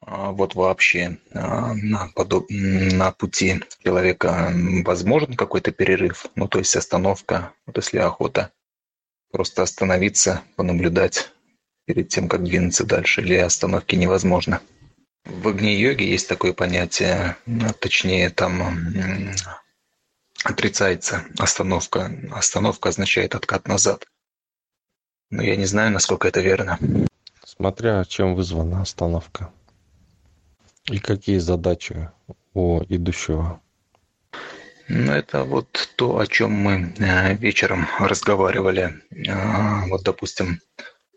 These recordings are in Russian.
а, вот вообще а, на, подоб... на пути человека возможен какой-то перерыв, ну то есть остановка, вот если охота, просто остановиться, понаблюдать перед тем, как двинуться дальше, или остановки невозможно. В Агни-йоге есть такое понятие, точнее там отрицается остановка. Остановка означает откат назад. Но я не знаю, насколько это верно. Смотря чем вызвана остановка. И какие задачи у идущего? Ну, это вот то, о чем мы э, вечером разговаривали. А, вот, допустим,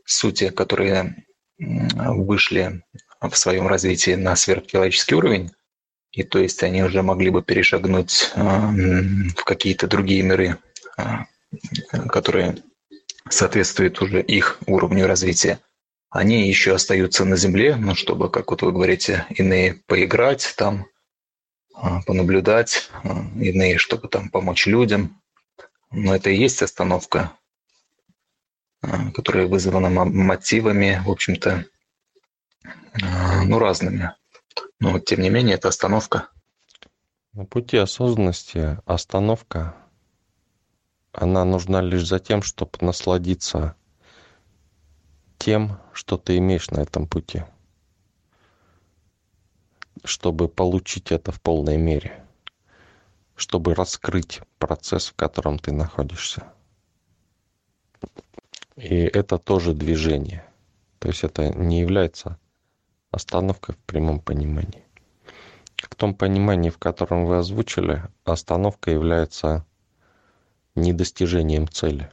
сути, которые вышли в своем развитии на сверхчеловеческий уровень, и то есть они уже могли бы перешагнуть а, в какие-то другие миры, а, которые соответствуют уже их уровню развития. Они еще остаются на Земле, ну, чтобы, как вот вы говорите, иные поиграть там, а, понаблюдать, иные, чтобы там помочь людям. Но это и есть остановка, которая вызвана мотивами, в общем-то, ну, разными. Но, тем не менее, это остановка. На пути осознанности остановка, она нужна лишь за тем, чтобы насладиться тем, что ты имеешь на этом пути. Чтобы получить это в полной мере. Чтобы раскрыть процесс, в котором ты находишься. И это тоже движение. То есть это не является остановка в прямом понимании. В том понимании, в котором вы озвучили, остановка является недостижением цели.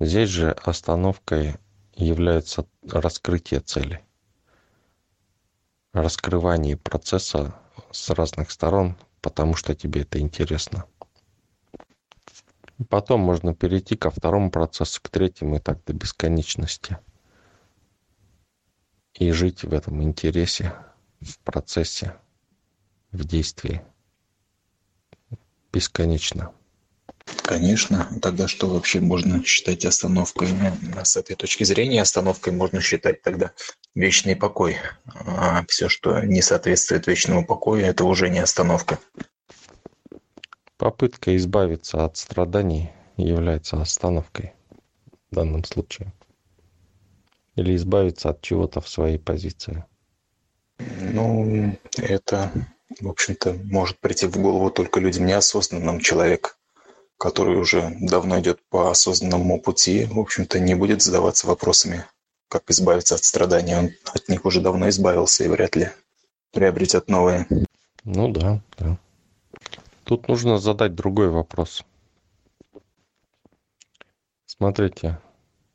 Здесь же остановкой является раскрытие цели. Раскрывание процесса с разных сторон, потому что тебе это интересно. Потом можно перейти ко второму процессу, к третьему и так до бесконечности – и жить в этом интересе, в процессе, в действии. Бесконечно. Конечно. Тогда что вообще можно считать остановкой? Ну, с этой точки зрения остановкой можно считать тогда вечный покой. А все, что не соответствует вечному покою, это уже не остановка. Попытка избавиться от страданий является остановкой в данном случае или избавиться от чего-то в своей позиции? Ну, это, в общем-то, может прийти в голову только людям неосознанным. Человек, который уже давно идет по осознанному пути, в общем-то, не будет задаваться вопросами, как избавиться от страданий. Он от них уже давно избавился и вряд ли приобретет новые. Ну да, да. Тут нужно задать другой вопрос. Смотрите,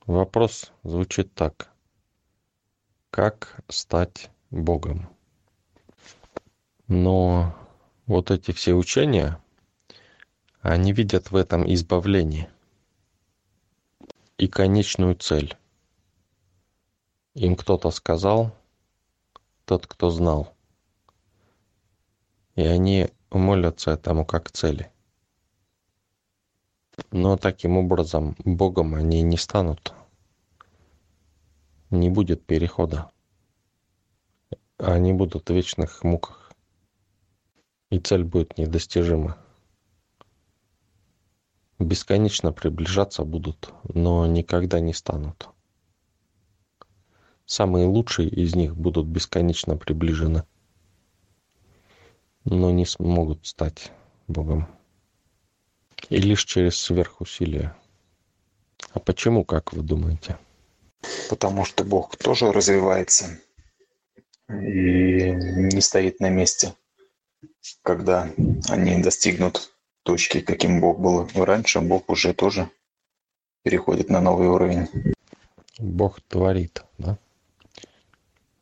вопрос звучит так. Как стать Богом? Но вот эти все учения, они видят в этом избавление и конечную цель. Им кто-то сказал, тот, кто знал. И они молятся этому как цели. Но таким образом Богом они не станут не будет перехода. Они будут в вечных муках. И цель будет недостижима. Бесконечно приближаться будут, но никогда не станут. Самые лучшие из них будут бесконечно приближены, но не смогут стать Богом. И лишь через сверхусилие. А почему, как вы думаете? потому что Бог тоже развивается и не стоит на месте, когда они достигнут точки, каким Бог был раньше, Бог уже тоже переходит на новый уровень. Бог творит, да?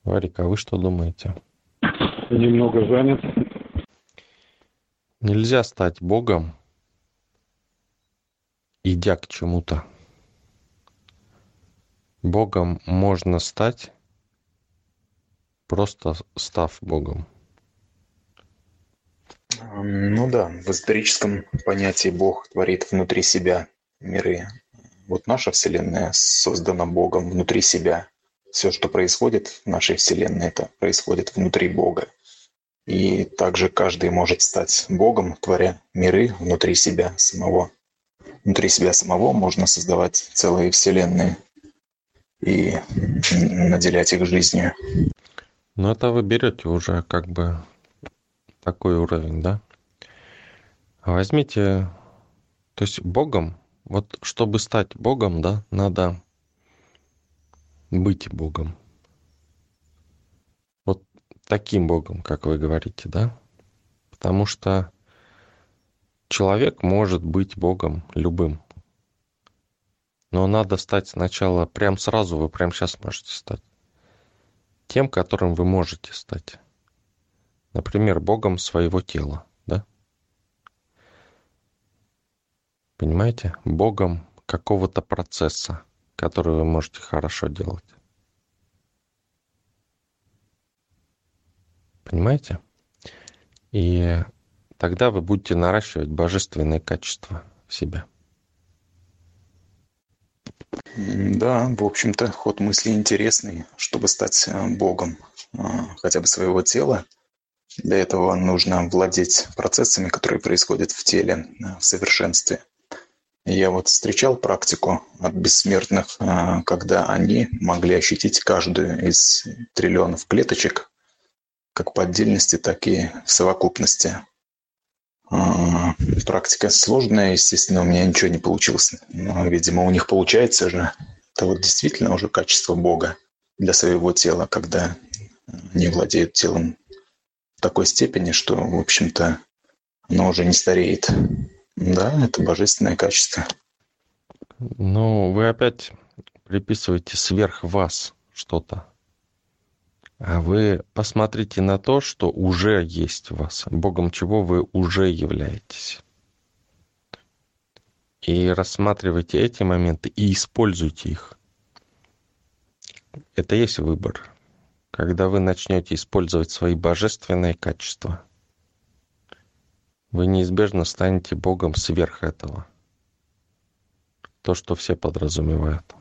Варик, а вы что думаете? Немного занят. Нельзя стать Богом, идя к чему-то. Богом можно стать, просто став Богом. Ну да, в историческом понятии Бог творит внутри себя миры. Вот наша Вселенная создана Богом внутри себя. все, что происходит в нашей Вселенной, это происходит внутри Бога. И также каждый может стать Богом, творя миры внутри себя самого. Внутри себя самого можно создавать целые Вселенные и наделять их жизнью. Ну, это вы берете уже как бы такой уровень, да? Возьмите, то есть Богом, вот чтобы стать Богом, да, надо быть Богом. Вот таким Богом, как вы говорите, да? Потому что человек может быть Богом любым. Но надо стать сначала, прям сразу вы прям сейчас можете стать. Тем, которым вы можете стать. Например, Богом своего тела, да? Понимаете? Богом какого-то процесса, который вы можете хорошо делать. Понимаете? И тогда вы будете наращивать божественные качества в себе. Да, в общем-то, ход мысли интересный, чтобы стать э, богом э, хотя бы своего тела. Для этого нужно владеть процессами, которые происходят в теле э, в совершенстве. Я вот встречал практику от бессмертных, когда они могли ощутить каждую из триллионов клеточек, как по отдельности, так и в совокупности. А, практика сложная, естественно, у меня ничего не получилось. Но, видимо, у них получается же. Это вот действительно уже качество Бога для своего тела, когда они владеют телом такой степени, что, в общем-то, оно уже не стареет. Да, это божественное качество. Ну, вы опять приписываете сверх вас что-то. А вы посмотрите на то, что уже есть в вас, Богом чего вы уже являетесь. И рассматривайте эти моменты и используйте их. Это есть выбор. Когда вы начнете использовать свои божественные качества, вы неизбежно станете Богом сверх этого. То, что все подразумевают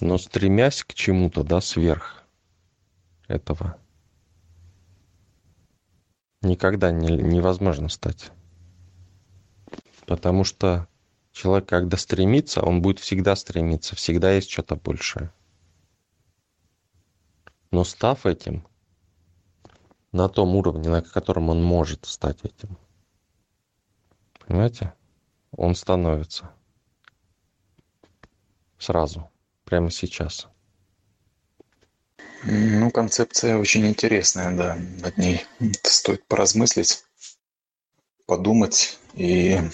но стремясь к чему-то, да, сверх этого, никогда не, невозможно стать. Потому что человек, когда стремится, он будет всегда стремиться, всегда есть что-то большее. Но став этим, на том уровне, на котором он может стать этим, понимаете, он становится сразу прямо сейчас? Ну, концепция очень интересная, да. Над ней стоит поразмыслить, подумать и э,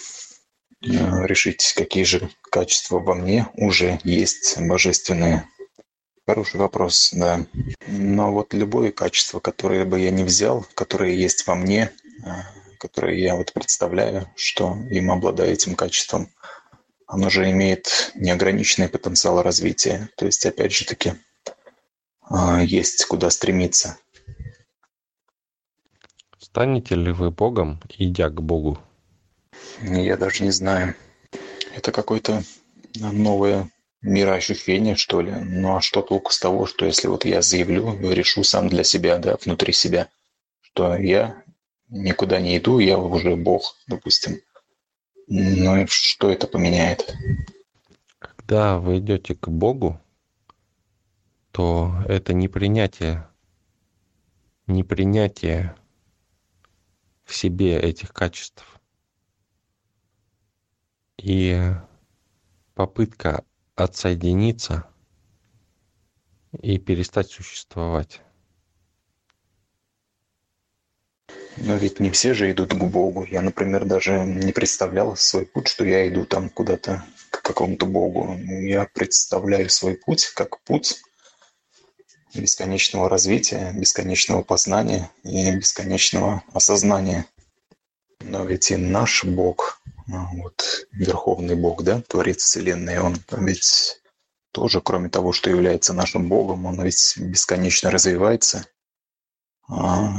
решить, какие же качества во мне уже есть божественные. Хороший вопрос, да. Но вот любое качество, которое бы я не взял, которое есть во мне, э, которое я вот представляю, что им обладаю этим качеством – оно же имеет неограниченный потенциал развития. То есть, опять же таки, а, есть куда стремиться. Станете ли вы Богом, идя к Богу? Я даже не знаю. Это какое-то новое мироощущение, что ли. Ну а что толку с того, что если вот я заявлю, решу сам для себя, да, внутри себя, что я никуда не иду, я уже Бог, допустим. Ну и что это поменяет? Когда вы идете к Богу, то это не принятие, не принятие в себе этих качеств. И попытка отсоединиться и перестать существовать. Но ведь не все же идут к Богу. Я, например, даже не представлял свой путь, что я иду там куда-то к какому-то Богу. Я представляю свой путь как путь бесконечного развития, бесконечного познания и бесконечного осознания. Но ведь и наш Бог, вот Верховный Бог, да, Творец Вселенной, Он ведь тоже, кроме того, что является нашим Богом, Он ведь бесконечно развивается – а,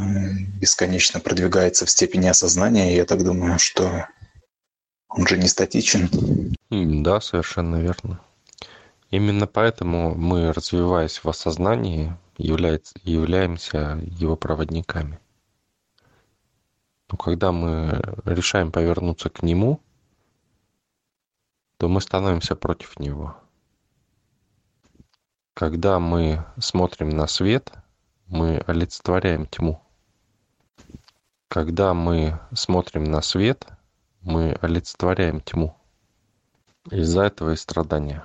бесконечно продвигается в степени осознания. И я так думаю, что он же не статичен. Да, совершенно верно. Именно поэтому мы, развиваясь в осознании, является, являемся его проводниками. Но когда мы решаем повернуться к нему, то мы становимся против него. Когда мы смотрим на свет, мы олицетворяем тьму. Когда мы смотрим на свет, мы олицетворяем тьму. Из-за этого и страдания.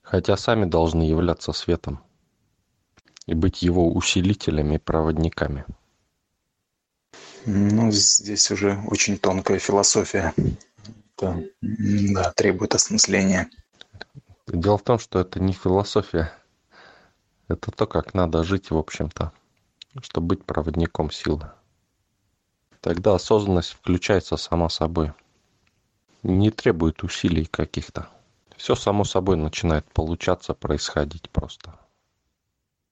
Хотя сами должны являться светом и быть его усилителями и проводниками. Ну, здесь уже очень тонкая философия. Это, да, требует осмысления. Дело в том, что это не философия. Это то, как надо жить, в общем-то, чтобы быть проводником силы. Тогда осознанность включается сама собой. Не требует усилий каких-то. Все само собой начинает получаться, происходить просто.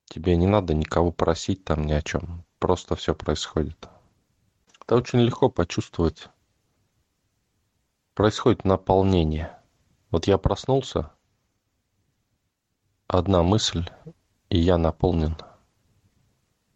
Тебе не надо никого просить там ни о чем. Просто все происходит. Это очень легко почувствовать. Происходит наполнение. Вот я проснулся, одна мысль, и я наполнен